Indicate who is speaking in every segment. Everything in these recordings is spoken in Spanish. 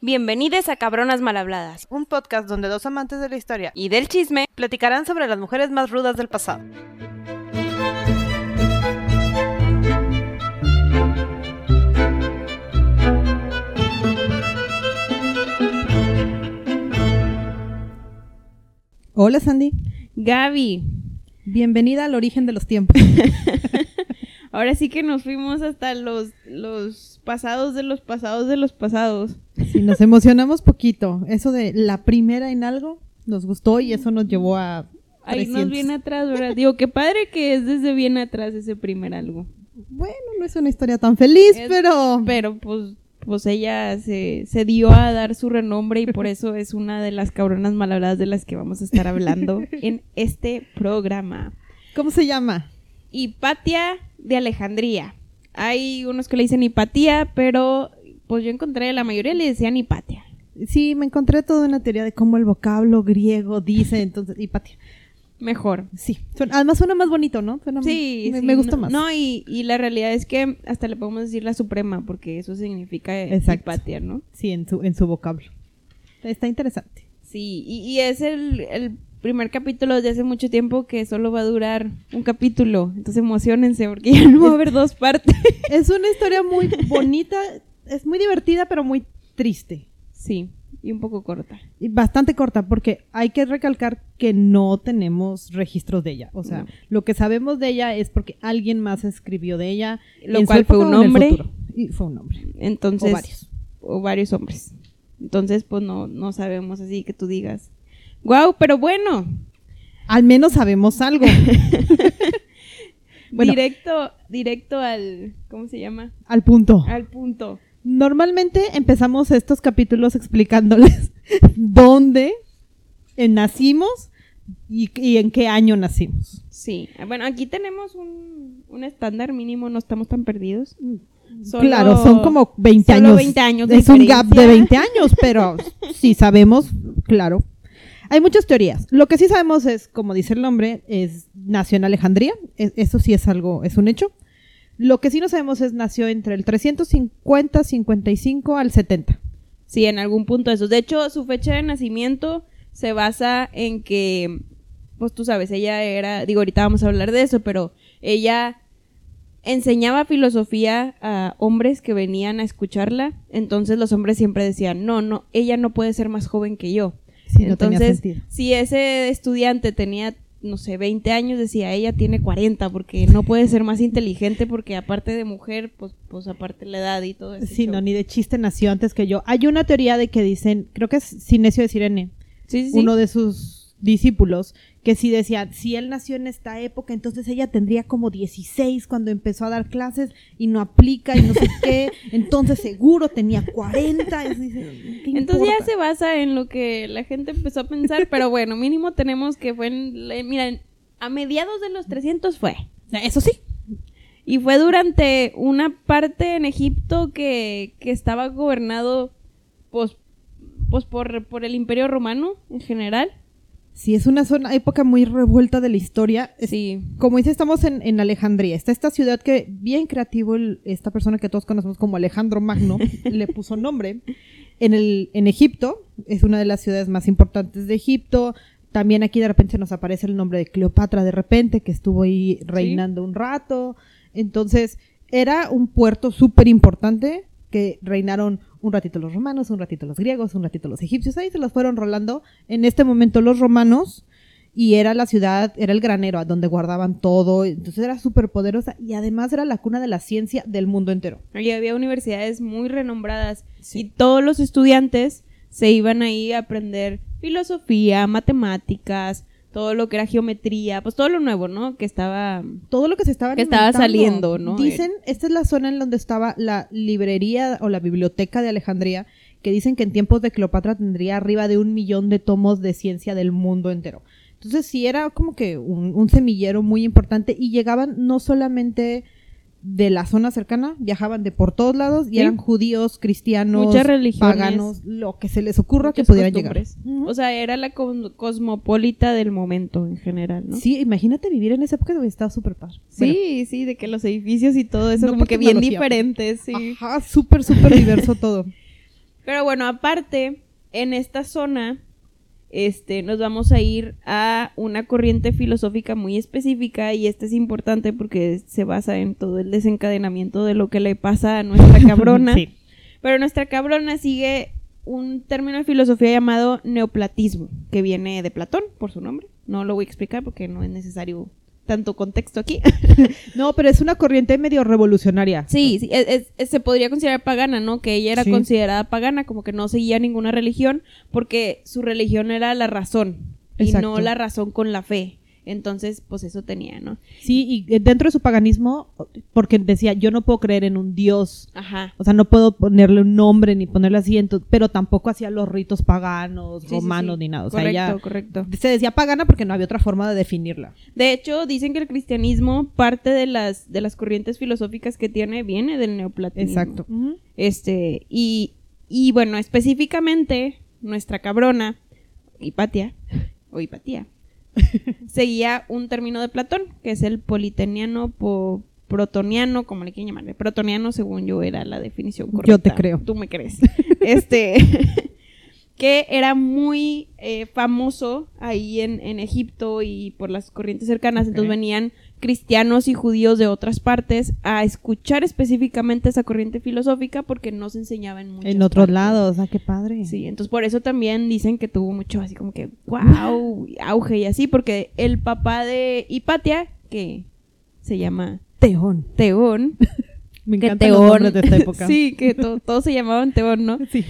Speaker 1: Bienvenidos a Cabronas Malhabladas
Speaker 2: un podcast donde dos amantes de la historia
Speaker 1: y del chisme.
Speaker 2: platicarán sobre las mujeres más rudas del pasado.
Speaker 3: Hola Sandy,
Speaker 1: Gaby,
Speaker 3: bienvenida al origen de los tiempos.
Speaker 1: ahora sí que nos fuimos hasta los, los pasados de los pasados de los pasados.
Speaker 3: Sí, nos emocionamos poquito. Eso de la primera en algo nos gustó y eso nos llevó a
Speaker 1: Ahí nos
Speaker 3: 300.
Speaker 1: viene atrás, ¿verdad? Digo, qué padre que es desde bien atrás ese primer algo.
Speaker 3: Bueno, no es una historia tan feliz,
Speaker 1: Es-
Speaker 3: pero
Speaker 1: Pero pues, pues ella se, se dio a dar su renombre y por eso es una de las cabronas malhabladas de las que vamos a estar hablando en este programa.
Speaker 3: ¿cómo se llama?
Speaker 1: Hipatia de Alejandría. Hay unos que le dicen Hipatía, pero pues yo encontré, la mayoría le decían Hipatia.
Speaker 3: Sí, me encontré toda una teoría de cómo el vocablo griego dice, entonces, hipatia.
Speaker 1: Mejor.
Speaker 3: Sí, además suena más bonito, ¿no? Suena-
Speaker 1: Sí,
Speaker 3: me,
Speaker 1: sí,
Speaker 3: me gusta
Speaker 1: no,
Speaker 3: más.
Speaker 1: No, y, y la realidad es que hasta le podemos decir la suprema, porque eso significa
Speaker 3: Exacto.
Speaker 1: Hipatia, ¿no?
Speaker 3: Sí, en su, en su vocablo. Está interesante.
Speaker 1: Sí, y, y es el, el primer capítulo desde hace mucho tiempo que solo va a durar un capítulo. Entonces emocionense, porque ya no va a haber dos partes.
Speaker 3: Es una historia muy bonita, es muy divertida, pero muy triste.
Speaker 1: Sí, y un poco corta.
Speaker 3: Y bastante corta porque hay que recalcar que no tenemos registros de ella. O sea,
Speaker 1: No.
Speaker 3: lo que sabemos de ella es porque alguien más escribió de ella.
Speaker 1: Lo cual fue un hombre.
Speaker 3: Y fue un hombre.
Speaker 1: Entonces,
Speaker 3: O varios.
Speaker 1: o varios hombres. Entonces, pues no, no sabemos así que tú digas, wow, pero bueno,
Speaker 3: Al menos sabemos algo. Bueno.
Speaker 1: directo, directo al, ¿cómo se llama?
Speaker 3: al punto.
Speaker 1: Al punto.
Speaker 3: Normalmente empezamos estos capítulos explicándoles dónde nacimos y, y en qué año nacimos.
Speaker 1: Sí, bueno, aquí tenemos un, un estándar mínimo, no estamos tan perdidos. Solo-
Speaker 3: claro, son como 20
Speaker 1: solo
Speaker 3: años.
Speaker 1: 20 años de
Speaker 3: Es un gap de
Speaker 1: diferencia.
Speaker 3: 20 años, pero sí sabemos, claro. Hay muchas teorías. Lo que sí sabemos es, como dice el nombre, es nació en Alejandría. Es- eso sí es algo, es un hecho. Lo que sí no sabemos es nació entre el 350, 55 al 70.
Speaker 1: Sí, en algún punto de eso. De hecho, su fecha de nacimiento se basa en que, pues tú sabes, ella era, digo, ahorita vamos a hablar de eso, pero ella enseñaba filosofía a hombres que venían a escucharla. Entonces los hombres siempre decían, no, no, ella no puede ser más joven que yo.
Speaker 3: Sí,
Speaker 1: Entonces, si ese estudiante tenía, no sé, 20 años, decía, ella tiene 40, porque no puede ser más inteligente, porque aparte de mujer, pues, pues aparte la edad y todo eso.
Speaker 3: Sí, no, ni de chiste nació antes que yo. Hay una teoría de que dicen, creo que es Sinesio de Sirene,
Speaker 1: Sí, sí, sí.
Speaker 3: uno de sus discípulos, que sí decía, si él nació en esta época, entonces ella tendría como 16 cuando empezó a dar clases y no aplica y no sé qué, entonces seguro tenía 40. y dice, ¿qué
Speaker 1: Entonces ya se basa en lo que la gente empezó a pensar, pero bueno, mínimo tenemos que fue en, la- mira, en- a mediados de los 300 fue.
Speaker 3: Eso sí.
Speaker 1: Y fue durante una parte en Egipto que, que estaba gobernado pues, pues por, por el Imperio Romano en general.
Speaker 3: Sí, es una zona, época muy revuelta de la historia.
Speaker 1: Sí.
Speaker 3: Como dice, estamos en, en Alejandría. Está esta ciudad que, bien creativo, el- esta persona que todos conocemos como Alejandro Magno, le puso nombre. En, el, en Egipto, es una de las ciudades más importantes de Egipto. También aquí de repente nos aparece el nombre de Cleopatra de repente, que estuvo ahí reinando un rato. Entonces, era un puerto súper importante que reinaron un ratito los romanos, un ratito los griegos, un ratito los egipcios. Ahí se los fueron rolando. En este momento los romanos y era la ciudad, era el granero a donde guardaban todo, entonces era súper poderosa y además era la cuna de la ciencia del mundo entero.
Speaker 1: Allí había universidades muy renombradas y todos los estudiantes se iban ahí a aprender filosofía, matemáticas, todo lo que era geometría, pues todo lo nuevo, ¿no? Que estaba...
Speaker 3: Todo lo que se estaba
Speaker 1: Que estaba saliendo, ¿no?
Speaker 3: Dicen, esta es la zona en donde estaba la librería o la biblioteca de Alejandría, que dicen que en tiempos de Cleopatra tendría arriba de un millón de tomos de ciencia del mundo entero. Entonces sí era como que un, un semillero muy importante y llegaban no solamente de la zona cercana, viajaban de por todos lados y
Speaker 1: Sí.
Speaker 3: eran judíos, cristianos,
Speaker 1: Muchas religiones.
Speaker 3: paganos, lo que se les ocurra que pudieran llegar.
Speaker 1: O sea, era la cos- cosmopolita del momento en general, ¿no?
Speaker 3: Sí, imagínate vivir en esa época donde estaba súper padre.
Speaker 1: Sí, sí, de que los edificios y todo eso
Speaker 3: No
Speaker 1: como que bien diferentes, sí.
Speaker 3: Ajá, súper, súper diverso todo.
Speaker 1: Pero bueno, aparte, en esta zona, este, nos vamos a ir a una corriente filosófica muy específica y esta es importante porque se basa en todo el desencadenamiento de lo que le pasa a nuestra cabrona.
Speaker 3: Sí.
Speaker 1: Pero nuestra cabrona sigue un término de filosofía llamado neoplatismo, que viene de Platón, por su nombre. No lo voy a explicar porque no es necesario tanto contexto aquí.
Speaker 3: No, pero es una corriente medio revolucionaria.
Speaker 1: Sí, sí, es- se podría considerar pagana, ¿no? Que ella era
Speaker 3: Sí.
Speaker 1: considerada pagana, como que no seguía ninguna religión, porque su religión era la razón y no la razón con la fe. Entonces, pues eso tenía, ¿no?
Speaker 3: Sí, y eh, dentro de su paganismo, porque decía, yo no puedo creer en un dios,
Speaker 1: Ajá.
Speaker 3: o sea, no puedo ponerle un nombre ni ponerle así, ento- pero tampoco hacía los ritos paganos,
Speaker 1: Sí,
Speaker 3: romanos
Speaker 1: sí.
Speaker 3: ni nada. O sea,
Speaker 1: correcto,
Speaker 3: ella
Speaker 1: correcto.
Speaker 3: se decía pagana porque no había otra forma de definirla.
Speaker 1: De hecho, dicen que el cristianismo, parte de las, de las corrientes filosóficas que tiene, viene del neoplatonismo.
Speaker 3: Exacto.
Speaker 1: Este, y, y bueno, específicamente, nuestra cabrona, Hipatia, o Hipatía, seguía un término de Platón, que es el politeniano po- protoniano, como le quieren llamar. Protoniano, según yo, era la definición correcta.
Speaker 3: Yo te creo.
Speaker 1: Tú me crees. este, que era muy eh, famoso ahí en, en Egipto y por las corrientes cercanas. Entonces venían cristianos y judíos de otras partes a escuchar específicamente esa corriente filosófica porque no se enseñaba en muchas
Speaker 3: En otros
Speaker 1: partes.
Speaker 3: lados, sea, qué padre.
Speaker 1: Sí, entonces por eso también dicen que tuvo mucho así como que wow, auge y así, porque el papá de Hipatia, que se llama
Speaker 3: Teón.
Speaker 1: Teón,
Speaker 3: Me los nombres de esta época.
Speaker 1: sí, que to- todos se llamaban Teón, ¿no?
Speaker 3: Sí.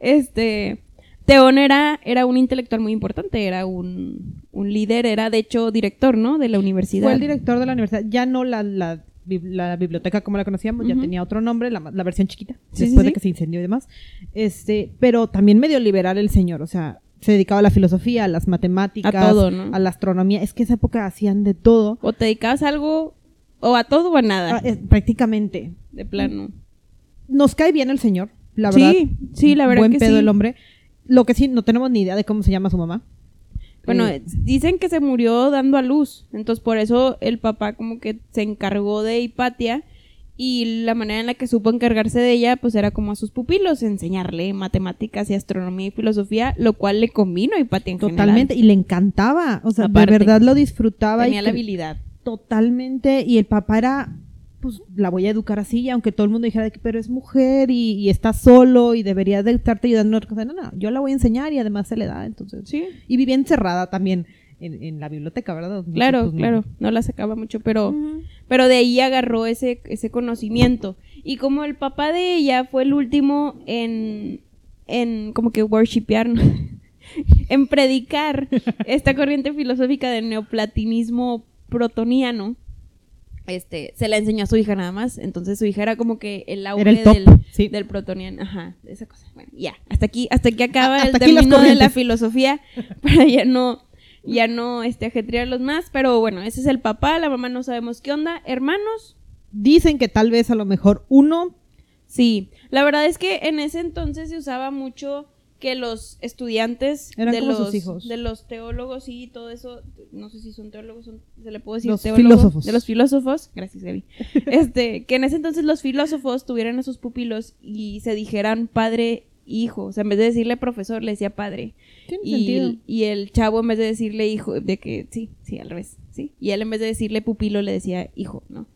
Speaker 1: Este, Teón era, era un intelectual muy importante, era un, un líder, era de hecho director, ¿no? De la universidad.
Speaker 3: Fue el director de la universidad, ya no la, la, bib- la biblioteca como la conocíamos, ya tenía otro nombre, la, versión chiquita,
Speaker 1: Sí,
Speaker 3: después
Speaker 1: sí,
Speaker 3: de
Speaker 1: sí.
Speaker 3: que se incendió y demás. Este, pero también medio liberal el señor, o sea, se dedicaba a la filosofía, a las matemáticas,
Speaker 1: A todo, ¿no?
Speaker 3: a la astronomía. Es que esa época hacían de todo,
Speaker 1: O te dedicabas a algo, o a todo o a nada,
Speaker 3: ah, es- prácticamente.
Speaker 1: de plano.
Speaker 3: Nos cae bien el señor, la verdad.
Speaker 1: Sí, sí, la verdad
Speaker 3: Buen
Speaker 1: que
Speaker 3: pedo
Speaker 1: sí.
Speaker 3: el hombre. Lo que sí, no tenemos ni idea de cómo se llama su mamá.
Speaker 1: Bueno,
Speaker 3: Eh,
Speaker 1: dicen que se murió dando a luz, entonces por eso el papá como que se encargó de Hipatia y la manera en la que supo encargarse de ella pues era como a sus pupilos, enseñarle matemáticas y astronomía y filosofía, lo cual le convino a Hipatia en
Speaker 3: totalmente, y le encantaba, o sea,
Speaker 1: Aparte.
Speaker 3: de verdad lo disfrutaba.
Speaker 1: Tenía
Speaker 3: y
Speaker 1: la habilidad.
Speaker 3: Totalmente, y el papá era, pues la voy a educar así, y aunque todo el mundo dijera de que, pero es mujer y, y está solo y debería de estarte ayudando cosa. No, no, yo la voy a enseñar y además se le da, entonces.
Speaker 1: Sí,
Speaker 3: Y vivía encerrada también en, en la biblioteca, ¿verdad?
Speaker 1: Claro,
Speaker 3: pues, no.
Speaker 1: claro, no la sacaba mucho, pero... Pero de ahí agarró ese, ese conocimiento. Y como el papá de ella fue el último en, en como que worshipear, ¿no? en predicar esta corriente filosófica del neoplatinismo protoniano, este, se la enseñó a su hija nada más. Entonces su hija era como que el auge
Speaker 3: Era el top,
Speaker 1: del,
Speaker 3: sí.
Speaker 1: del protoniano. Ajá, esa cosa. Bueno, ya, hasta aquí, hasta aquí acaba
Speaker 3: Hasta
Speaker 1: el
Speaker 3: aquí
Speaker 1: término de la filosofía para ya no ya no este ajetrearlos más, pero bueno, ese es el papá, la mamá no sabemos qué onda, hermanos.
Speaker 3: Dicen que tal vez a lo mejor uno,
Speaker 1: Sí, la verdad es que en ese entonces se usaba mucho que los estudiantes
Speaker 3: Eran
Speaker 1: de los
Speaker 3: hijos.
Speaker 1: de los teólogos y todo eso, no sé si son teólogos, son- se le puede decir
Speaker 3: Los
Speaker 1: teólogos,
Speaker 3: filósofos.
Speaker 1: de los filósofos, gracias Gaby. Este, que en ese entonces los filósofos tuvieran a sus pupilos y se dijeran padre hijo, o sea, en vez de decirle profesor le decía padre.
Speaker 3: tiene
Speaker 1: Y,
Speaker 3: sentido.
Speaker 1: y el chavo en vez de decirle hijo, de que sí, sí, al revés, sí. Y él en vez de decirle pupilo le decía hijo, ¿no?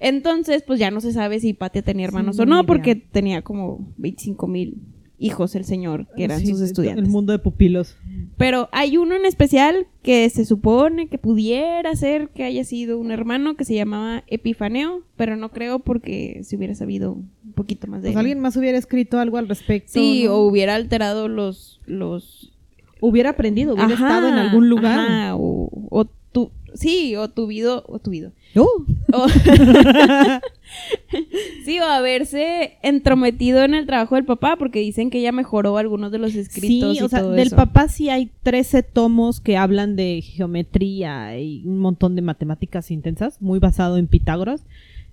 Speaker 1: Entonces, pues ya no se sabe si Patia tenía hermanos
Speaker 3: Sí,
Speaker 1: o no, porque tenía como 25 mil hijos el señor, que eran
Speaker 3: Sí,
Speaker 1: sus estudiantes.
Speaker 3: El mundo de pupilos.
Speaker 1: Pero hay uno en especial que se supone que pudiera ser que haya sido un hermano que se llamaba Epifaneo, pero no creo porque si hubiera sabido un poquito más de
Speaker 3: Pues
Speaker 1: él.
Speaker 3: alguien más hubiera escrito algo al respecto.
Speaker 1: Sí,
Speaker 3: ¿no?
Speaker 1: o hubiera alterado los los
Speaker 3: hubiera aprendido, hubiera
Speaker 1: Ajá,
Speaker 3: estado en algún lugar.
Speaker 1: ajá, o, sí, o tuvido, o tuvido.
Speaker 3: Uh,
Speaker 1: O- sí, o haberse entrometido en el trabajo del papá, porque dicen que ella mejoró algunos de los escritos.
Speaker 3: Sí,
Speaker 1: y
Speaker 3: o sea,
Speaker 1: todo
Speaker 3: del
Speaker 1: eso.
Speaker 3: papá sí hay 13 tomos que hablan de geometría y un montón de matemáticas intensas, muy basado en Pitágoras.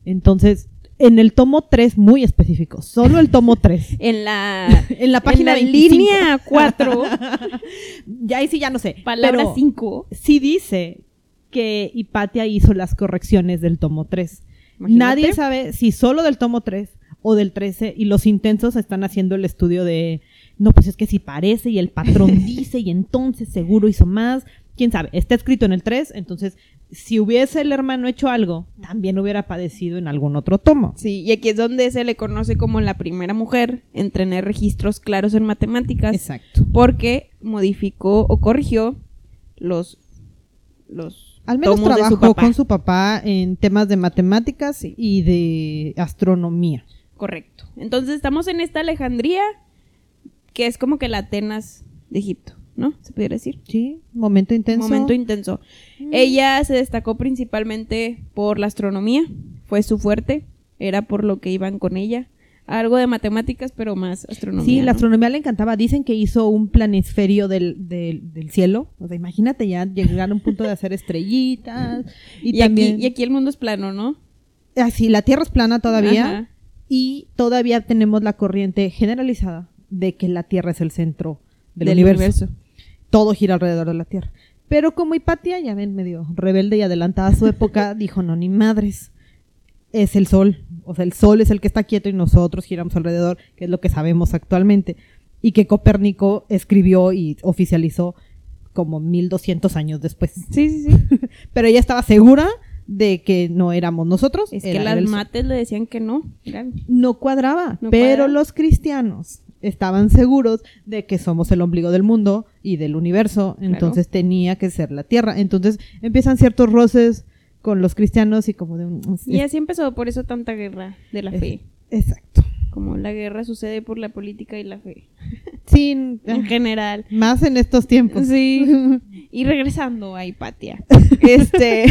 Speaker 3: Entonces, en el tomo 3, muy específico, solo el tomo 3.
Speaker 1: En la,
Speaker 3: En la página
Speaker 1: en la
Speaker 3: 25.
Speaker 1: línea 4,
Speaker 3: ya ahí sí ya no sé.
Speaker 1: palabra
Speaker 3: pero
Speaker 1: 5.
Speaker 3: sí dice que Hipatia hizo las correcciones del tomo 3.
Speaker 1: Imagínate.
Speaker 3: Nadie sabe si solo del tomo 3 o del 13 y los intensos están haciendo el estudio de, no, pues es que si parece y el patrón dice y entonces seguro hizo más. Quién sabe, está escrito en el 3, entonces si hubiese el hermano hecho algo, también hubiera padecido en algún otro tomo.
Speaker 1: Sí, y aquí es donde se le conoce como la primera mujer en tener registros claros en matemáticas.
Speaker 3: Exacto.
Speaker 1: Porque modificó o corrigió los, los
Speaker 3: Al menos trabajó con su papá en temas de matemáticas y de astronomía.
Speaker 1: Correcto. Entonces estamos en esta Alejandría, que es como que la Atenas de Egipto, ¿no? Se pudiera decir.
Speaker 3: Sí, momento intenso.
Speaker 1: Momento intenso. Ella se destacó principalmente por la astronomía, fue su fuerte, era por lo que iban con ella. Algo de matemáticas, pero más astronomía.
Speaker 3: Sí, la
Speaker 1: ¿no?
Speaker 3: astronomía le encantaba. Dicen que hizo un planisferio del, del, del cielo. O sea, imagínate ya llegar a un punto de hacer estrellitas. Y,
Speaker 1: Y,
Speaker 3: también.
Speaker 1: aquí, y aquí el mundo es plano, ¿no?
Speaker 3: Así, la Tierra es plana todavía.
Speaker 1: Ajá.
Speaker 3: Y todavía tenemos la corriente generalizada de que la Tierra es el centro del,
Speaker 1: Del
Speaker 3: universo. Todo gira alrededor de la Tierra. Pero como Hipatia, ya ven, medio rebelde y adelantada a su época, dijo, no, ni madres. Es el sol. O sea, el sol es el que está quieto y nosotros giramos alrededor, que es lo que sabemos actualmente. Y que Copérnico escribió y oficializó como 1200 años después.
Speaker 1: Sí, sí, sí.
Speaker 3: Pero ella estaba segura de que no éramos nosotros.
Speaker 1: Es
Speaker 3: era-
Speaker 1: que las mates le decían que no. eran-
Speaker 3: no cuadraba,
Speaker 1: No
Speaker 3: pero
Speaker 1: cuadraba.
Speaker 3: los cristianos estaban seguros de que somos el ombligo del mundo y del universo, entonces tenía que ser la tierra. Entonces empiezan ciertos roces con los cristianos y como de un...
Speaker 1: Y así empezó, por eso tanta guerra de la
Speaker 3: Es-
Speaker 1: fe.
Speaker 3: Exacto.
Speaker 1: Como la guerra sucede por la política y la fe.
Speaker 3: Sí,
Speaker 1: En general.
Speaker 3: más en estos tiempos.
Speaker 1: Sí. Y regresando a Hipatia. Este.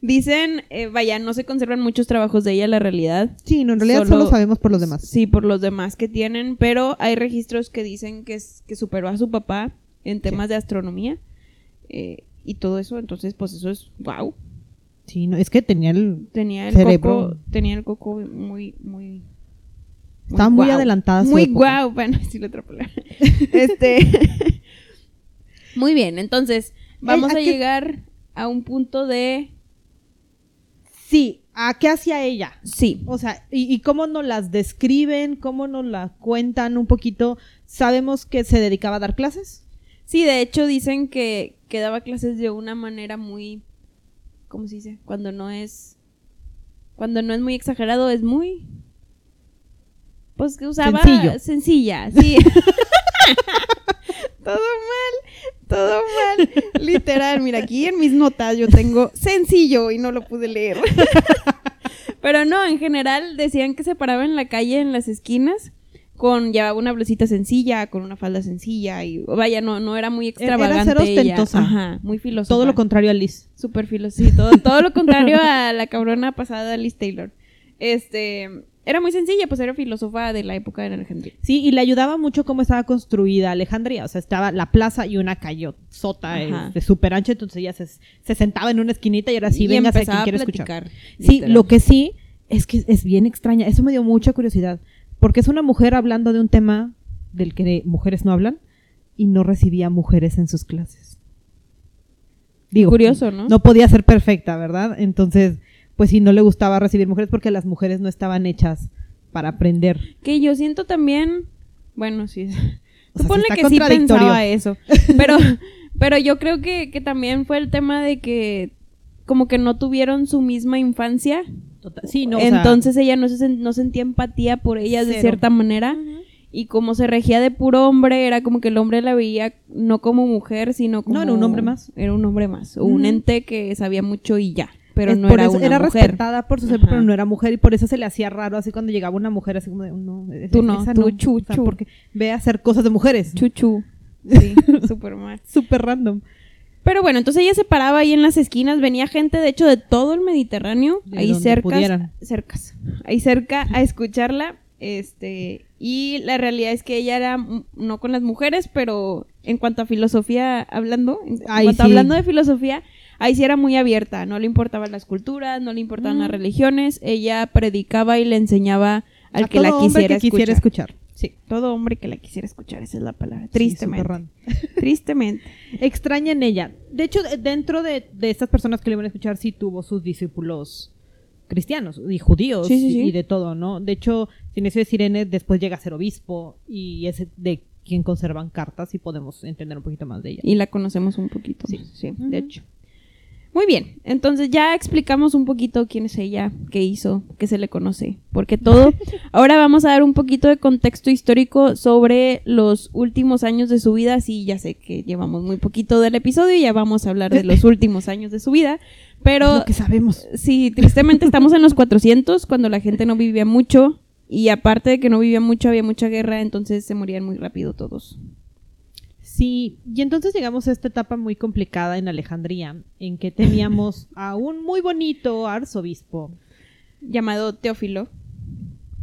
Speaker 1: dicen, eh, vaya, no se conservan muchos trabajos de ella, la realidad.
Speaker 3: Sí, no, en realidad
Speaker 1: Solo-
Speaker 3: solo, sabemos por los demás.
Speaker 1: Sí, por los demás que tienen, pero hay registros que dicen que, es- que superó a su papá en temas de astronomía eh, y todo eso. Entonces, pues eso es wow.
Speaker 3: Sí, no, es que tenía el...
Speaker 1: Tenía el
Speaker 3: Cerebro.
Speaker 1: coco, tenía el coco muy, muy.
Speaker 3: Estaba muy adelantada su
Speaker 1: Muy
Speaker 3: época.
Speaker 1: guau, bueno, decirle otra palabra. este. muy bien, entonces, vamos
Speaker 3: ¿a
Speaker 1: llegar a un punto de.
Speaker 3: Sí, ¿a qué hacía ella?
Speaker 1: Sí.
Speaker 3: O sea, y, y cómo nos las describen, cómo nos la cuentan un poquito. Sabemos que se dedicaba a dar clases.
Speaker 1: Sí, de hecho dicen que, que daba clases de una manera muy. ¿Cómo se dice? Cuando no es. Cuando no es muy exagerado, es muy. Pues que usaba.
Speaker 3: Sencillo.
Speaker 1: Sencilla, sí. todo mal, todo mal. Literal, mira, aquí en mis notas yo tengo sencillo y no lo pude leer. Pero no, en general decían que se paraba en la calle en las esquinas con llevaba una blusita sencilla, con una falda sencilla y vaya, no no era muy
Speaker 3: Era
Speaker 1: extravagante
Speaker 3: ser
Speaker 1: ella.
Speaker 3: ostentosa.
Speaker 1: Ajá, muy filósofa.
Speaker 3: Todo lo contrario a Liz.
Speaker 1: Súper filoso, sí, todo, todo lo contrario a la cabrona pasada Liz Taylor. Este, era muy sencilla, pues era filósofa de la época de Alejandría.
Speaker 3: Sí, y le ayudaba mucho cómo estaba construida Alejandría. O sea, estaba la plaza y una callozota
Speaker 1: Ajá.
Speaker 3: este, súper ancha. Entonces ella se, se sentaba en una esquinita y ahora sí,
Speaker 1: y
Speaker 3: venga a quien quiere escuchar. Sí, lo que sí es que es bien extraña. Eso me dio mucha curiosidad. Porque es una mujer hablando de un tema del que mujeres no hablan y no recibía mujeres en sus clases. Digo,
Speaker 1: Curioso, ¿no?
Speaker 3: No podía ser perfecta, ¿verdad? Entonces, pues sí, no le gustaba recibir mujeres porque las mujeres no estaban hechas para aprender.
Speaker 1: Que yo siento también, bueno, sí.
Speaker 3: O sea,
Speaker 1: Supone
Speaker 3: sí está
Speaker 1: que sí pensaba eso. Pero, pero yo creo que, que también fue el tema de que como que no tuvieron su misma infancia.
Speaker 3: Total- sí, no, o sea,
Speaker 1: Entonces ella no, se, no sentía empatía por ellas de
Speaker 3: Cero.
Speaker 1: cierta manera. Y como se regía de puro hombre, era como que el hombre la veía no como mujer, sino como...
Speaker 3: No, era un hombre más.
Speaker 1: Era un hombre más. O un ente que sabía mucho y ya. Pero
Speaker 3: es
Speaker 1: no era una
Speaker 3: era
Speaker 1: mujer.
Speaker 3: respetada por su ser,
Speaker 1: Ajá.
Speaker 3: pero no era mujer y por eso se le hacía raro así cuando llegaba una mujer así como de no, es-
Speaker 1: Tú no,
Speaker 3: esa
Speaker 1: tú chu,
Speaker 3: O sea,
Speaker 1: chu.
Speaker 3: porque ve a hacer cosas de mujeres.
Speaker 1: Chuchu. Sí, súper mal.
Speaker 3: Súper random.
Speaker 1: Pero bueno, entonces ella se paraba ahí en las esquinas, venía gente de hecho de todo el Mediterráneo,
Speaker 3: De
Speaker 1: ahí cerca, cercas, ahí cerca a escucharla, este, y la realidad es que ella era mm, no con las mujeres, pero en cuanto a filosofía hablando, en,
Speaker 3: Ay,
Speaker 1: cuanto
Speaker 3: sí.
Speaker 1: hablando de filosofía, ahí sí era muy abierta, no le importaban las culturas, no le importaban
Speaker 3: Mm.
Speaker 1: las religiones, ella predicaba y le enseñaba al
Speaker 3: A
Speaker 1: que la
Speaker 3: todo
Speaker 1: quisiera,
Speaker 3: que quisiera
Speaker 1: escuchar.
Speaker 3: escuchar.
Speaker 1: Sí, todo hombre que la quisiera escuchar, esa es la palabra, tristemente, tristemente.
Speaker 3: Extraña en ella. De hecho, de- dentro de, de estas personas que le iban a escuchar, sí tuvo sus discípulos cristianos y judíos
Speaker 1: Sí, sí, sí.
Speaker 3: y de todo, ¿no? De hecho, Sinesio de Sirene después llega a ser obispo y es de quien conservan cartas y podemos entender un poquito más de ella.
Speaker 1: Y la conocemos un poquito.
Speaker 3: Sí.
Speaker 1: Sí, de hecho. Muy bien, entonces ya explicamos un poquito quién es ella, qué hizo, qué se le conoce, porque todo. Ahora vamos a dar un poquito de contexto histórico sobre los últimos años de su vida. Sí, ya sé que llevamos muy poquito del episodio y ya vamos a hablar de los últimos años de su vida, pero
Speaker 3: lo que sabemos.
Speaker 1: Sí, tristemente estamos en los 400, cuando la gente no vivía mucho. Y aparte de que no vivía mucho, había mucha guerra, entonces se morían muy rápido todos.
Speaker 3: Sí, y entonces llegamos a esta etapa muy complicada en Alejandría, en que teníamos a un muy bonito arzobispo.
Speaker 1: Llamado Teófilo.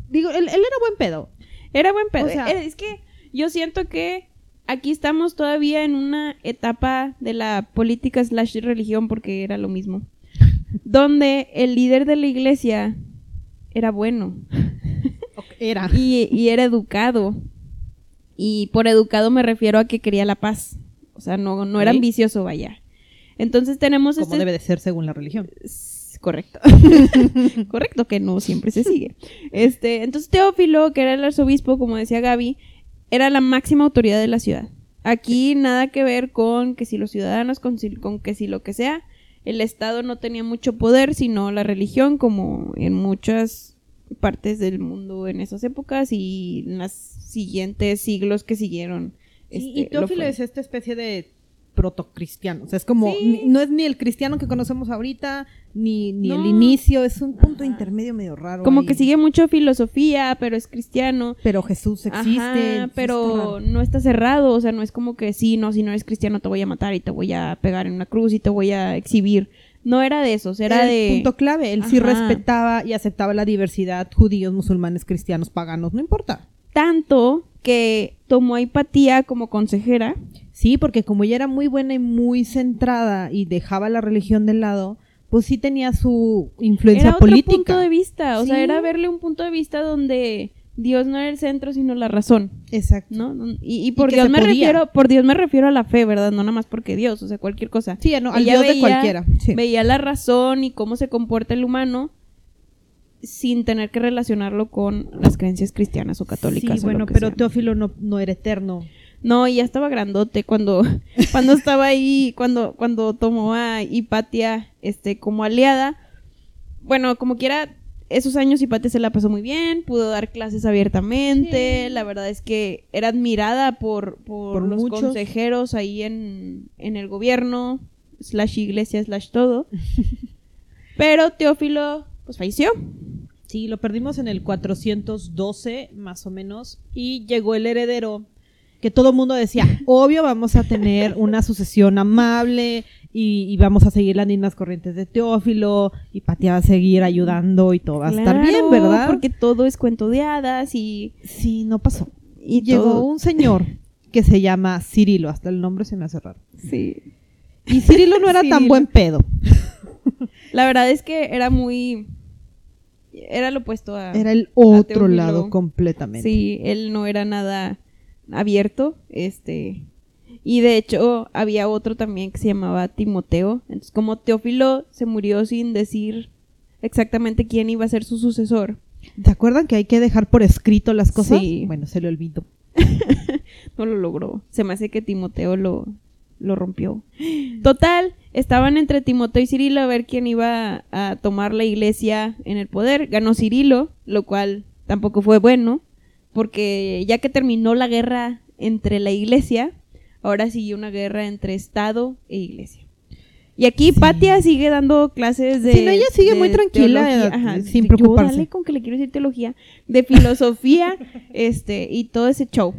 Speaker 3: Digo, él, él era buen pedo.
Speaker 1: Era buen pedo.
Speaker 3: O sea-
Speaker 1: Eh, es que yo siento que aquí estamos todavía en una etapa de la política slash religión, porque era lo mismo. donde el líder de la iglesia era bueno.
Speaker 3: Era.
Speaker 1: y, y era educado. Y por educado me refiero a que quería la paz. O sea, no, no era ambicioso, vaya. Entonces tenemos
Speaker 3: Como
Speaker 1: este...
Speaker 3: debe de ser según la religión.
Speaker 1: Correcto. Correcto, que no siempre se sigue. Este, entonces Teófilo, que era el arzobispo, como decía Gaby, era la máxima autoridad de la ciudad. Aquí nada que ver con que si los ciudadanos, con, si- con que si lo que sea, el Estado no tenía mucho poder, sino la religión, como en muchas partes del mundo en esas épocas y en los siguientes siglos que siguieron. Este,
Speaker 3: y
Speaker 1: lo
Speaker 3: Teófilo
Speaker 1: fue.
Speaker 3: es esta especie de protocristiano. O sea, es como,
Speaker 1: Sí.
Speaker 3: no es ni el cristiano que conocemos ahorita, ni, ni el inicio, es un punto intermedio medio raro.
Speaker 1: Como
Speaker 3: ahí.
Speaker 1: que sigue mucho filosofía, pero es cristiano.
Speaker 3: Pero Jesús existe.
Speaker 1: Ajá,
Speaker 3: sí está
Speaker 1: pero no está cerrado, o sea, no es como que sí, no, si no eres cristiano te voy a matar y te voy a pegar en una cruz y te voy a exhibir. No era de esos, era,
Speaker 3: el
Speaker 1: de...
Speaker 3: punto clave. Él sí
Speaker 1: Ajá.
Speaker 3: respetaba y aceptaba la diversidad, judíos, musulmanes, cristianos, paganos, no importa.
Speaker 1: Tanto que tomó a Hipatía como consejera.
Speaker 3: Sí, porque como ella era muy buena y muy centrada y dejaba la religión de lado, pues sí tenía su influencia
Speaker 1: Era otro
Speaker 3: política.
Speaker 1: punto de vista, o sea,
Speaker 3: Sí.
Speaker 1: era verle un punto de vista donde Dios no era el centro, sino la razón,
Speaker 3: Exacto.
Speaker 1: ¿no? Y, y por Dios me
Speaker 3: podía.
Speaker 1: refiero, por Dios me refiero a la fe, ¿verdad? No nada más porque Dios, o sea, cualquier cosa.
Speaker 3: Sí, no, al Dios de
Speaker 1: veía-
Speaker 3: cualquiera. Sí.
Speaker 1: Veía la razón y cómo se comporta el humano sin tener que relacionarlo con las creencias cristianas o católicas.
Speaker 3: Sí,
Speaker 1: o lo
Speaker 3: bueno,
Speaker 1: que
Speaker 3: pero
Speaker 1: sea.
Speaker 3: Teófilo no, no era eterno.
Speaker 1: No, y ya estaba grandote cuando, cuando estaba ahí, cuando, cuando tomó a Hipatia este, como aliada. Bueno, como quiera, esos años Hipatia se la pasó muy bien, pudo dar clases abiertamente.
Speaker 3: Sí.
Speaker 1: La verdad es que era admirada por, por,
Speaker 3: Por
Speaker 1: los
Speaker 3: muchos.
Speaker 1: consejeros ahí en, en el gobierno, slash iglesia, slash todo. Pero Teófilo, pues falleció.
Speaker 3: Sí, lo perdimos en el 412, más o menos, y llegó el heredero, que todo el mundo decía, obvio vamos a tener una sucesión amable y, y vamos a seguir las mismas corrientes de Teófilo, y Patia va a seguir ayudando y todo va a estar bien, ¿verdad?
Speaker 1: Porque todo es cuento de hadas y,
Speaker 3: sí, no pasó.
Speaker 1: y
Speaker 3: Llegó
Speaker 1: todo-
Speaker 3: un señor que se llama Cirilo, hasta el nombre se me hace raro.
Speaker 1: Sí.
Speaker 3: Y Cirilo no era tan buen pedo,
Speaker 1: La verdad es que era muy. Era lo opuesto a.
Speaker 3: era el otro lado completamente.
Speaker 1: Sí, él no era nada abierto. Este. Y de hecho, había otro también que se llamaba Timoteo. Entonces, como Teófilo se murió sin decir exactamente quién iba a ser su sucesor,
Speaker 3: ¿Te acuerdan que hay que dejar por escrito las cosas?
Speaker 1: Sí.
Speaker 3: Bueno, se le olvidó.
Speaker 1: no lo logró. Se me hace que Timoteo lo, lo rompió. Total, estaban entre Timoteo y Cirilo a ver quién iba a tomar la iglesia en el poder. Ganó Cirilo, lo cual tampoco fue bueno, porque ya que terminó la guerra entre la iglesia, ahora siguió una guerra entre Estado e iglesia. Y aquí
Speaker 3: Sí.
Speaker 1: Patia sigue dando clases de.
Speaker 3: Sí, no, ella sigue muy tranquila, eh,
Speaker 1: Ajá,
Speaker 3: sin
Speaker 1: yo
Speaker 3: preocuparse.
Speaker 1: dale con que le quiero decir teología, de filosofía, este, y todo ese show.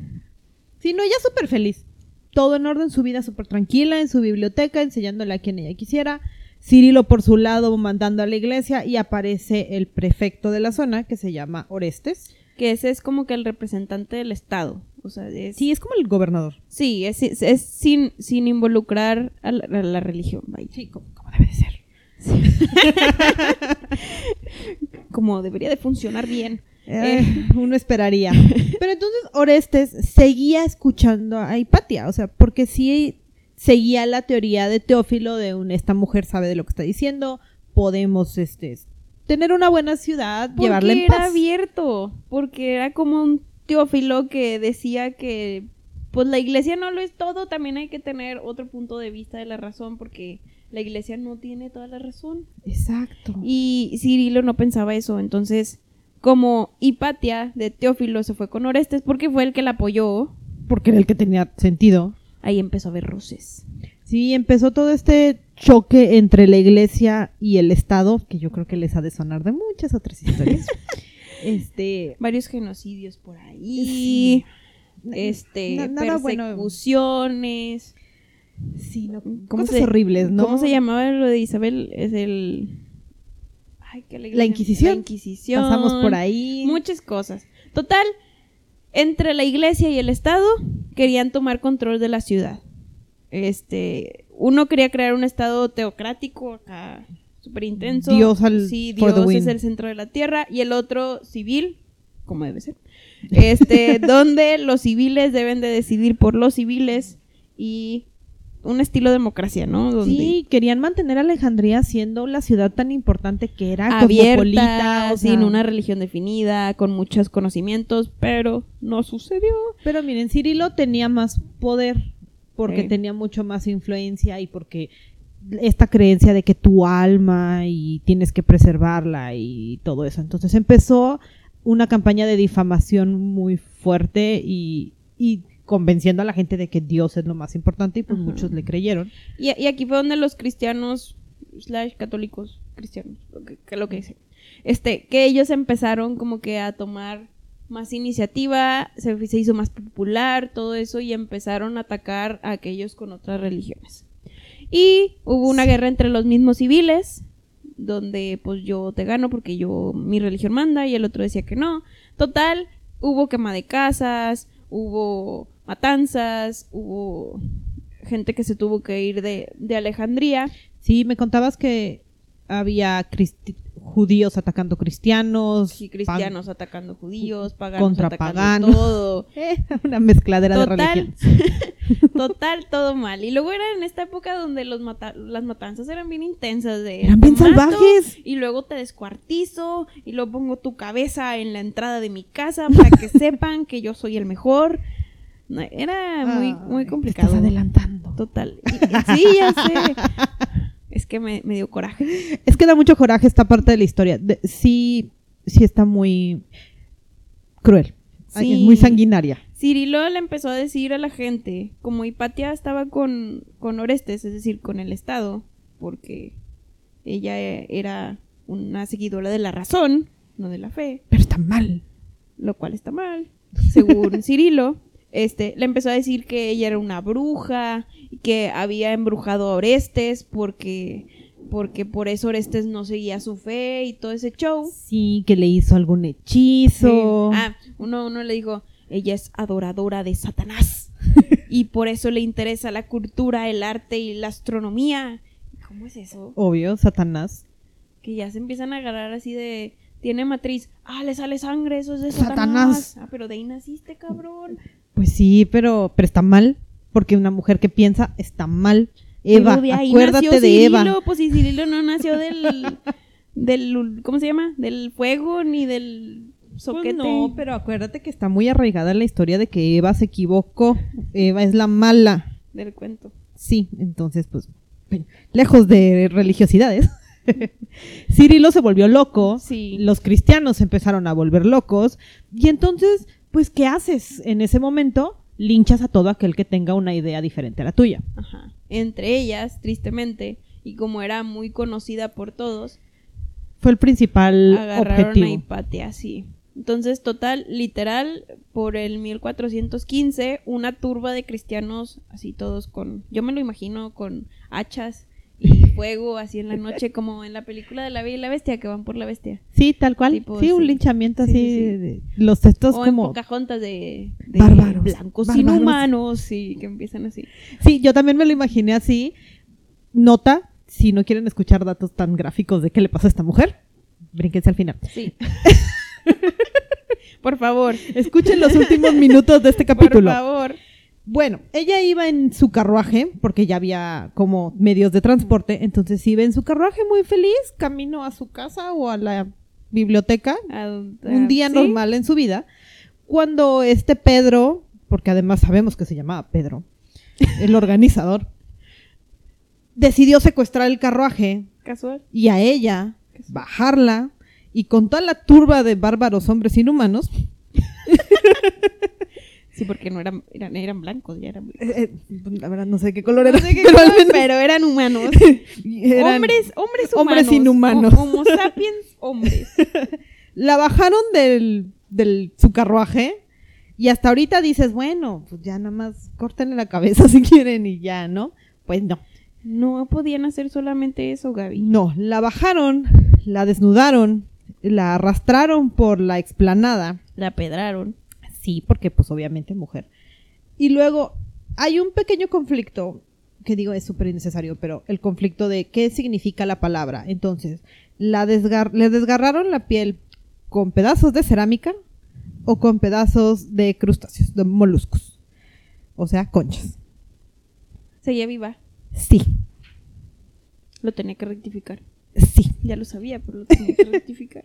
Speaker 3: Sí, no, ella súper feliz. Todo en orden, su vida súper tranquila, en su biblioteca, enseñándole a quien ella quisiera. Cirilo por su lado mandando a la iglesia y aparece el prefecto de la zona que se llama Orestes.
Speaker 1: Que ese es como que el representante del Estado. O sea, es,
Speaker 3: Sí, es como el gobernador.
Speaker 1: sí, es, es- es sin, sin involucrar a la, a la religión, vaya.
Speaker 3: Sí, como, como debe de ser.
Speaker 1: Como debería de funcionar bien.
Speaker 3: Eh, uno esperaría. Pero entonces Orestes seguía escuchando a Hipatia, o sea, porque sí seguía la teoría de Teófilo de un, esta mujer sabe de lo que está diciendo, podemos este tener una buena ciudad,
Speaker 1: Porque
Speaker 3: llevarla en
Speaker 1: era
Speaker 3: paz.
Speaker 1: abierto, porque era como un teófilo que decía que pues la iglesia no lo es todo, también hay que tener otro punto de vista de la razón, porque la iglesia no tiene toda la razón.
Speaker 3: Exacto.
Speaker 1: Y Cirilo no pensaba eso, entonces como Hipatia de Teófilo se fue con Orestes porque fue el que la apoyó,
Speaker 3: Porque era el que tenía sentido.
Speaker 1: ahí empezó a haber roces.
Speaker 3: Sí, empezó todo este choque entre la iglesia y el Estado, que yo creo que les ha de sonar de muchas otras historias. este,
Speaker 1: Varios genocidios por ahí.
Speaker 3: Sí.
Speaker 1: Este,
Speaker 3: Na- nada bueno.
Speaker 1: persecuciones.
Speaker 3: sí, no,
Speaker 1: ¿Cómo
Speaker 3: cosas
Speaker 1: se-
Speaker 3: horribles, ¿no?
Speaker 1: ¿Cómo se llamaba lo de Isabel? Es el. Ay, ¿qué
Speaker 3: La? Inquisición.
Speaker 1: La Inquisición.
Speaker 3: Pasamos por ahí.
Speaker 1: Muchas cosas. Total, entre la iglesia y el Estado querían tomar control de la ciudad. Este, uno quería crear un Estado teocrático acá, súper intenso.
Speaker 3: Dios al-
Speaker 1: sí, Dios es el centro de la tierra. Y el otro civil, como debe ser. Este, donde los civiles deben de decidir por los civiles y un estilo democracia, ¿no? Donde
Speaker 3: Sí, querían mantener a Alejandría siendo la ciudad tan importante que era,
Speaker 1: abierta,
Speaker 3: cosmopolita, o sea,
Speaker 1: sin una religión definida, con muchos conocimientos, pero no sucedió.
Speaker 3: Pero miren, Cirilo tenía más poder porque
Speaker 1: Sí.
Speaker 3: tenía mucho más influencia y porque esta creencia de que tu alma y tienes que preservarla y todo eso. Entonces empezó una campaña de difamación muy fuerte y, y convenciendo a la gente de que Dios es lo más importante y pues muchos le creyeron.
Speaker 1: Y, y aquí fue donde los cristianos, slash católicos, cristianos, lo que, que lo que sea, este, que ellos empezaron como que a tomar más iniciativa, se, se hizo más popular, todo eso, y empezaron a atacar a aquellos con otras religiones. Y hubo una guerra entre los mismos civiles, donde pues yo te gano porque yo, mi religión manda, y el otro decía que no. Total, hubo quema de casas, hubo matanzas, hubo gente que se tuvo que ir de, de Alejandría.
Speaker 3: Sí, me contabas que había cristi- judíos atacando cristianos,
Speaker 1: Y cristianos atacando judíos, paganos
Speaker 3: contra
Speaker 1: atacando
Speaker 3: paganos.
Speaker 1: todo.
Speaker 3: eh, una mezcladera de
Speaker 1: Total,
Speaker 3: religiones.
Speaker 1: total, todo mal. Y luego era en esta época donde los mata- las matanzas eran bien intensas. De,
Speaker 3: Eran bien salvajes.
Speaker 1: Y luego te descuartizo y luego pongo tu cabeza en la entrada de mi casa para que sepan que yo soy el mejor. Era muy, muy
Speaker 3: te
Speaker 1: complicado.
Speaker 3: Estás adelantando.
Speaker 1: Total. Y- y- sí, ya sé. Es que me, me dio coraje.
Speaker 3: Es que da mucho coraje esta parte de la historia. De- sí, sí está muy cruel.
Speaker 1: Sí.
Speaker 3: Es muy sanguinaria.
Speaker 1: Cirilo le empezó a decir a la gente, como Hipatia estaba con, con Orestes, es decir, con el Estado, porque ella era una seguidora de la razón, no de la fe,
Speaker 3: Pero está mal.
Speaker 1: lo cual está mal, según Cirilo. Este, le empezó a decir que ella era una bruja, y que había embrujado a Orestes porque, porque por eso Orestes no seguía su fe y todo ese show.
Speaker 3: Sí, que le hizo algún hechizo.
Speaker 1: Ah, uno, uno le dijo, ella es adoradora de Satanás. y por eso le interesa la cultura, el arte y la astronomía. ¿Cómo es eso?
Speaker 3: Obvio, Satanás.
Speaker 1: Que ya se empiezan a agarrar así de... Tiene matriz. Ah, le sale sangre, eso es de
Speaker 3: Satanás.
Speaker 1: Satanás. Ah, pero de ahí naciste, cabrón.
Speaker 3: Pues sí, pero, pero está mal. Porque una mujer que piensa está mal. Eva,
Speaker 1: de
Speaker 3: acuérdate
Speaker 1: nació
Speaker 3: de
Speaker 1: Cirilo,
Speaker 3: Eva.
Speaker 1: Pues si Cirilo no nació del... del ¿Cómo se llama? Del fuego ni del soquete.
Speaker 3: Pues no, pero acuérdate que está muy arraigada la historia de que Eva se equivocó. Eva es la mala.
Speaker 1: Del cuento.
Speaker 3: Sí, entonces, pues, lejos de religiosidades. Cirilo se volvió loco.
Speaker 1: Sí.
Speaker 3: Los cristianos se empezaron a volver locos. Y entonces, pues, ¿qué haces en ese momento? Linchas a todo aquel que tenga una idea diferente a la tuya.
Speaker 1: Ajá. Entre ellas, tristemente, y como era muy conocida por todos,
Speaker 3: Fue el principal
Speaker 1: agarraron a
Speaker 3: objetivo.
Speaker 1: Hipatia, sí. Entonces, total, literal, por el 1415, una turba de cristianos, así todos con, yo me lo imagino, con hachas y fuego, así en la noche, como en la película de la Bella y la Bestia, que van por la bestia.
Speaker 3: Sí, tal cual.
Speaker 1: Tipo,
Speaker 3: sí, un linchamiento
Speaker 1: Sí,
Speaker 3: así.
Speaker 1: sí, sí.
Speaker 3: de- los textos
Speaker 1: o en
Speaker 3: como...
Speaker 1: Pocahontas de, de
Speaker 3: Bárbaros,
Speaker 1: blancos
Speaker 3: bárbaros.
Speaker 1: inhumanos, y que empiezan así.
Speaker 3: Sí, yo también me lo imaginé así. Nota, si no quieren escuchar datos tan gráficos de qué le pasó a esta mujer, brínquense al final.
Speaker 1: Sí. por favor.
Speaker 3: Escuchen los últimos minutos de este
Speaker 1: Por
Speaker 3: capítulo.
Speaker 1: favor.
Speaker 3: Bueno, ella iba en su carruaje, porque ya había como medios de transporte, entonces iba en su carruaje muy feliz, camino a su casa o a la biblioteca,
Speaker 1: Ah,
Speaker 3: un día
Speaker 1: ¿sí?
Speaker 3: normal en su vida, cuando este Pedro, porque además sabemos que se llamaba Pedro, el organizador, decidió secuestrar el carruaje
Speaker 1: Casual.
Speaker 3: y a ella bajarla y con toda la turba de bárbaros hombres inhumanos,
Speaker 1: Sí, porque no eran, eran, eran blancos, ya eran blancos.
Speaker 3: eh, eh, la verdad no sé qué color era,
Speaker 1: No sé qué
Speaker 3: pero
Speaker 1: color, eran humanos.
Speaker 3: eran-
Speaker 1: hombres, hombres humanos.
Speaker 3: hombres inhumanos.
Speaker 1: Homo sapiens, hombres.
Speaker 3: la bajaron del, del su carruaje y hasta ahorita dices, bueno, pues ya nada más córtenle la cabeza si quieren y ya, ¿no? Pues no.
Speaker 1: No podían hacer solamente eso, Gaby.
Speaker 3: No, la bajaron, la desnudaron, la arrastraron por la explanada.
Speaker 1: La pedraron.
Speaker 3: Sí, porque pues obviamente mujer. Y luego hay un pequeño conflicto que digo es súper innecesario, pero el conflicto de qué significa la palabra. Entonces, la desgar- le desgarraron la piel con pedazos de cerámica o con pedazos de crustáceos, de moluscos. O sea, conchas.
Speaker 1: Seguía viva.
Speaker 3: Sí,
Speaker 1: Lo tenía que rectificar.
Speaker 3: sí,
Speaker 1: Ya lo sabía, pero lo tenía que rectificar.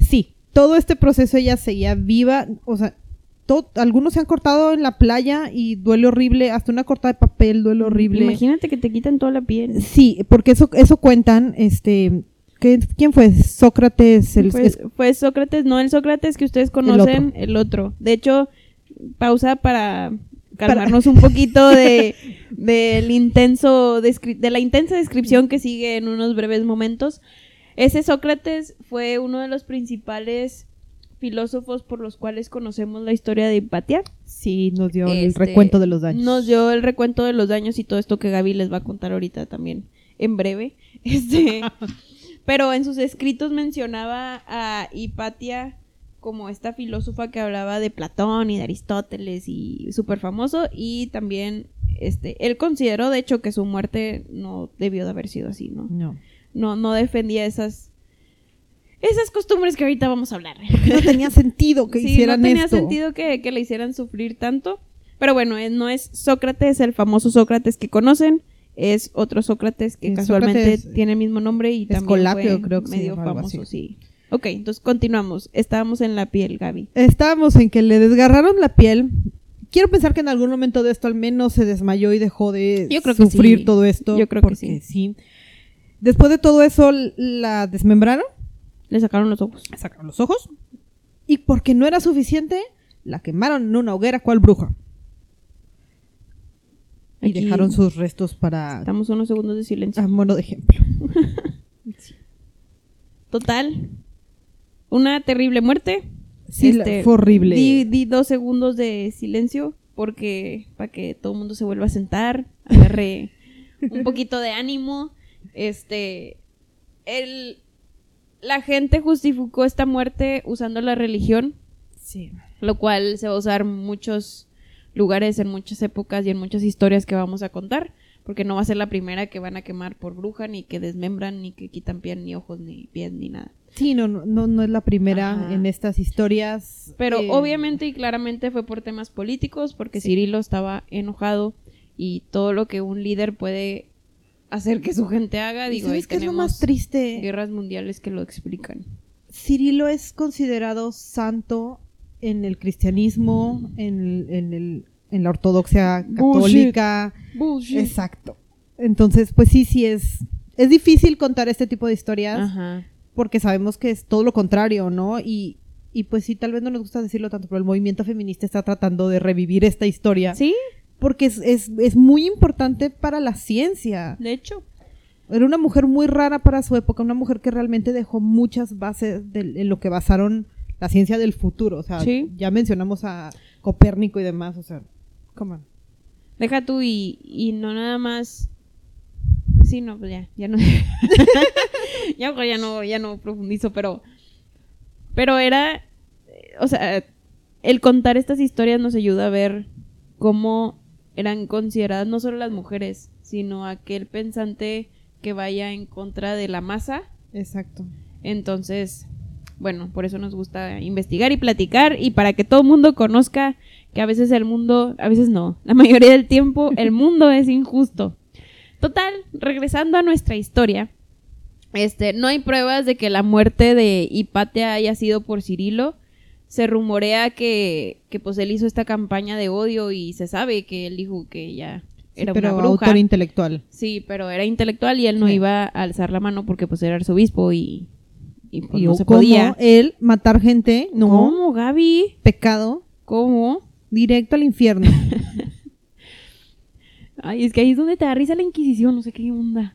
Speaker 3: sí. Todo este proceso ella seguía viva, o sea, algunos se han cortado en la playa y duele horrible, hasta una cortada de papel duele horrible.
Speaker 1: Imagínate que te quitan toda la piel.
Speaker 3: Sí, porque eso, eso cuentan, este, ¿qué- ¿quién fue? Sócrates, el,
Speaker 1: Fue,
Speaker 3: es-
Speaker 1: fue Sócrates, no el Sócrates que ustedes conocen, el otro. De hecho, pausa para calmarnos un poquito de del intenso de la intensa descripción que sigue en unos breves momentos. Ese Sócrates fue uno de los principales filósofos por los cuales conocemos la historia de Hipatia.
Speaker 3: sí, nos dio el
Speaker 1: Este,
Speaker 3: recuento de los daños.
Speaker 1: Nos dio el recuento de los daños y todo esto que Gaby les va a contar ahorita también en breve. Este, pero en sus escritos mencionaba a Hipatia como esta filósofa que hablaba de Platón y de Aristóteles y súper famoso y también este él consideró de hecho que su muerte no debió de haber sido así, ¿no?
Speaker 3: No.
Speaker 1: No no defendía esas esas costumbres que ahorita vamos a hablar.
Speaker 3: No tenía sentido que
Speaker 1: Sí,
Speaker 3: hicieran
Speaker 1: no tenía
Speaker 3: esto.
Speaker 1: sentido que, que le hicieran sufrir tanto. Pero bueno, eh, no es Sócrates, el famoso Sócrates que conocen. Es otro Sócrates que
Speaker 3: Es
Speaker 1: casualmente
Speaker 3: Sócrates,
Speaker 1: tiene el mismo nombre y también fue
Speaker 3: creo que
Speaker 1: medio famoso, sí. Ok, entonces continuamos. Estábamos en la piel, Gaby.
Speaker 3: Estábamos en que le desgarraron la piel. Quiero pensar que en algún momento de esto al menos se desmayó y dejó de
Speaker 1: Yo creo que
Speaker 3: sufrir
Speaker 1: sí.
Speaker 3: todo esto.
Speaker 1: Yo creo que
Speaker 3: sí. Después de todo eso, la desmembraron,
Speaker 1: Le sacaron los ojos.
Speaker 3: sacaron los ojos. Y porque no era suficiente, la quemaron en una hoguera cual bruja. Y dejaron sus restos para
Speaker 1: Estamos unos segundos de silencio.
Speaker 3: a modo de ejemplo.
Speaker 1: Total. Una terrible muerte.
Speaker 3: Sí,
Speaker 1: Este,
Speaker 3: fue horrible.
Speaker 1: Di, di dos segundos de silencio porque para que todo el mundo se vuelva a sentar, agarre un poquito de ánimo. Este, el, la gente justificó esta muerte usando la religión,
Speaker 3: Sí.
Speaker 1: lo cual se va a usar en muchos lugares, en muchas épocas y en muchas historias que vamos a contar, porque no va a ser la primera que van a quemar por bruja, ni que desmembran, ni que quitan piel, ni ojos, ni pies, ni nada.
Speaker 3: Sí, no, no, no, es la primera
Speaker 1: Ajá.
Speaker 3: en estas historias.
Speaker 1: Pero
Speaker 3: Eh,
Speaker 1: obviamente y claramente fue por temas políticos, porque
Speaker 3: Sí.
Speaker 1: Cirilo estaba enojado y todo lo que un líder puede hacer que su gente haga,
Speaker 3: ¿y
Speaker 1: digo, ahí
Speaker 3: ¿Sabes qué es lo más triste?
Speaker 1: guerras mundiales que lo explican.
Speaker 3: Cirilo es considerado santo en el cristianismo, en, el- en, el- en la ortodoxia
Speaker 1: Bullshit.
Speaker 3: católica. Exacto. Entonces, pues sí, sí es. Es difícil contar este tipo de historias
Speaker 1: Ajá.
Speaker 3: porque sabemos que es todo lo contrario, ¿no? Y, y pues sí, tal vez no nos gusta decirlo tanto, pero el movimiento feminista está tratando de revivir esta historia.
Speaker 1: Sí,
Speaker 3: Porque es, es, es muy importante para la ciencia.
Speaker 1: de hecho.
Speaker 3: Era una mujer muy rara para su época, una mujer que realmente dejó muchas bases de, en lo que basaron la ciencia del futuro. O sea,
Speaker 1: Sí.
Speaker 3: ya mencionamos a Copérnico y demás, o sea, come on.
Speaker 1: Deja tú y, y no nada más. Sí, no, pues ya, ya no. ya, pues ya no, ya no profundizo, pero. Pero era. O sea, el contar estas historias nos ayuda a ver cómo eran consideradas no solo las mujeres, sino aquel pensante que vaya en contra de la masa.
Speaker 3: Exacto.
Speaker 1: Entonces, bueno, por eso nos gusta investigar y platicar y para que todo el mundo conozca que a veces el mundo, a veces no, la mayoría del tiempo el mundo es injusto. Total, regresando a nuestra historia, este, no hay pruebas de que la muerte de Hipatia haya sido por Cirilo. Se rumorea que, que pues él hizo esta campaña de odio y se sabe que él dijo que ella era
Speaker 3: pero
Speaker 1: una bruja.
Speaker 3: autor intelectual.
Speaker 1: Sí, pero era intelectual y él no
Speaker 3: Sí.
Speaker 1: iba a alzar la mano porque pues era arzobispo y, y pues,
Speaker 3: y
Speaker 1: no se
Speaker 3: cómo
Speaker 1: podía.
Speaker 3: él matar gente, no,
Speaker 1: ¿Cómo, Gaby?
Speaker 3: pecado,
Speaker 1: ¿Cómo?
Speaker 3: directo al infierno.
Speaker 1: Ay, es que ahí es donde te da risa la Inquisición, no sé qué onda.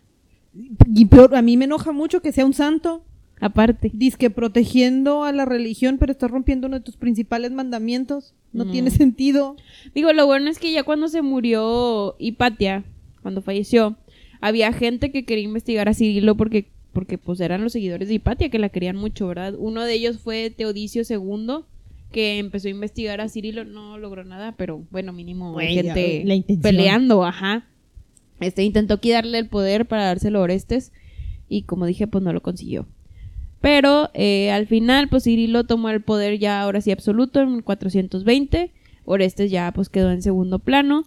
Speaker 3: y peor, a mí me enoja mucho que sea un santo,
Speaker 1: Aparte.
Speaker 3: que protegiendo a la religión, pero estás rompiendo uno de tus principales mandamientos. No, tiene sentido.
Speaker 1: Digo, lo bueno es que ya cuando se murió Hipatia, cuando falleció, había gente que quería investigar a Cirilo porque, porque pues eran los seguidores de Hipatia que la querían mucho, ¿verdad? Uno de ellos fue Teodicio II, que empezó a investigar a Cirilo, no logró nada, pero bueno, mínimo hay gente
Speaker 3: la
Speaker 1: peleando, ajá. Este intentó quitarle el poder para dárselo a Orestes y como dije, pues no lo consiguió. Pero eh, al final, pues Cirilo tomó el poder ya ahora sí absoluto en 420. Orestes ya pues quedó en segundo plano.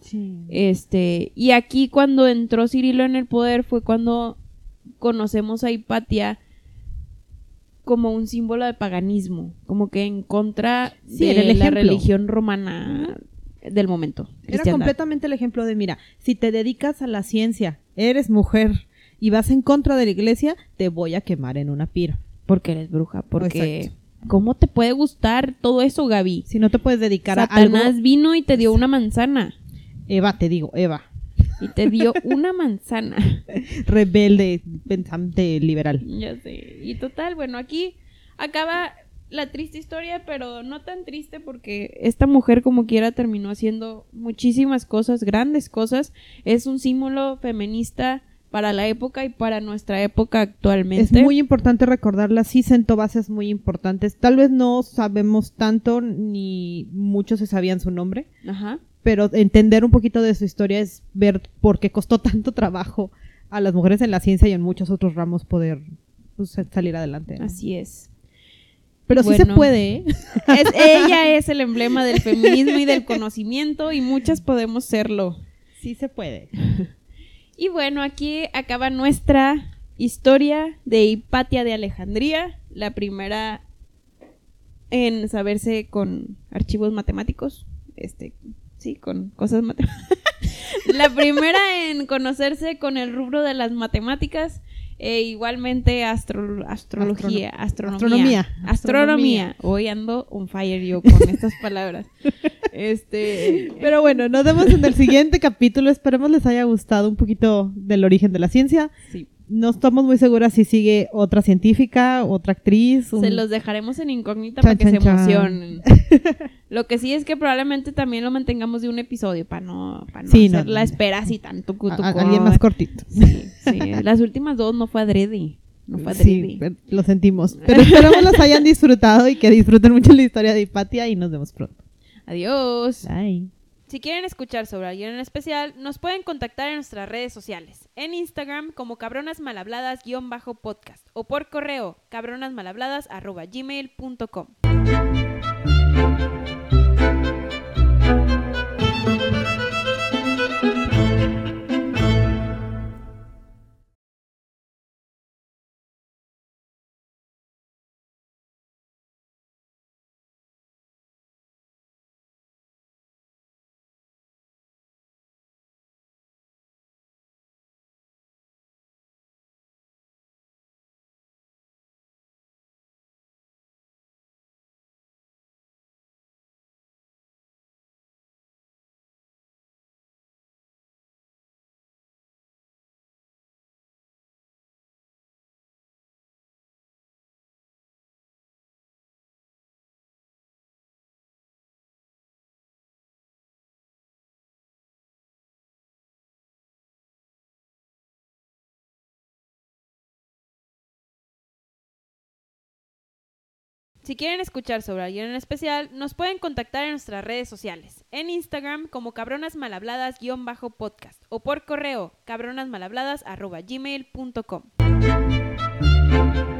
Speaker 1: Este, y aquí cuando entró Cirilo en el poder fue cuando conocemos a Hipatia como un símbolo de paganismo, como que en contra
Speaker 3: Sí,
Speaker 1: de la religión romana del momento.
Speaker 3: Era completamente el ejemplo de, mira, si te dedicas a la ciencia, eres mujer y vas en contra de la iglesia, te voy a quemar en una pira.
Speaker 1: Porque eres bruja, porque
Speaker 3: Exacto.
Speaker 1: ¿cómo te puede gustar todo eso, Gaby?
Speaker 3: Si no te puedes dedicar a
Speaker 1: Satanás
Speaker 3: algo...
Speaker 1: vino y te dio una manzana.
Speaker 3: Eva, te digo, Eva,
Speaker 1: Y te dio una manzana.
Speaker 3: rebelde, pensante, liberal.
Speaker 1: Ya sé. Y total, bueno, aquí acaba la triste historia, pero no tan triste porque esta mujer como quiera terminó haciendo muchísimas cosas, grandes cosas. Es un símbolo feminista para la época y para nuestra época actualmente.
Speaker 3: Es muy importante recordarla, sí sentó bases muy importantes. Tal vez no sabemos tanto ni muchos se sabían su nombre,
Speaker 1: Ajá.
Speaker 3: pero entender un poquito de su historia es ver por qué costó tanto trabajo a las mujeres en la ciencia y en muchos otros ramos poder pues, salir adelante. ¿no?
Speaker 1: Así es.
Speaker 3: Pero sí se puede, ¿eh?
Speaker 1: Es- ella es el emblema del feminismo y del conocimiento y muchas podemos serlo.
Speaker 3: Sí se puede.
Speaker 1: Y bueno, aquí acaba nuestra historia de Hipatia de Alejandría, la primera en saberse con archivos matemáticos, este, sí, con cosas matemáticas. la primera en conocerse con el rubro de las matemáticas e igualmente astro- astrología, astronomía,
Speaker 3: Astronomía.
Speaker 1: astronomía. Hoy ando on fire yo con estas palabras. Este,
Speaker 3: Pero bueno, nos vemos en el siguiente capítulo. Esperemos les haya gustado un poquito del origen de la ciencia.
Speaker 1: sí.
Speaker 3: No estamos muy seguras si sigue otra científica, otra actriz. un-
Speaker 1: Se los dejaremos en incógnita
Speaker 3: Chan,
Speaker 1: para que se
Speaker 3: chan.
Speaker 1: emocionen. lo que sí es que probablemente también lo mantengamos de un episodio para no, para no
Speaker 3: Sí, no,
Speaker 1: hacer la
Speaker 3: no.
Speaker 1: espera así tan tucu,
Speaker 3: a-
Speaker 1: tucu.
Speaker 3: a- alguien más cortito.
Speaker 1: Sí, sí. Las últimas dos no fue adrede. No fue
Speaker 3: Sí, lo sentimos. Pero esperamos los hayan disfrutado y que disfruten mucho la historia de Hipatia y nos vemos pronto.
Speaker 1: Adiós.
Speaker 3: Bye.
Speaker 1: Si quieren escuchar sobre alguien en especial, nos pueden contactar en nuestras redes sociales. En Instagram como cabronasmalhabladas-podcast o por correo cabronasmalhabladas.gmail.com. Si quieren escuchar sobre alguien en especial, nos pueden contactar en nuestras redes sociales. En Instagram como cabronasmalhabladas-podcast o por correo cabronasmalhabladas.gmail.com.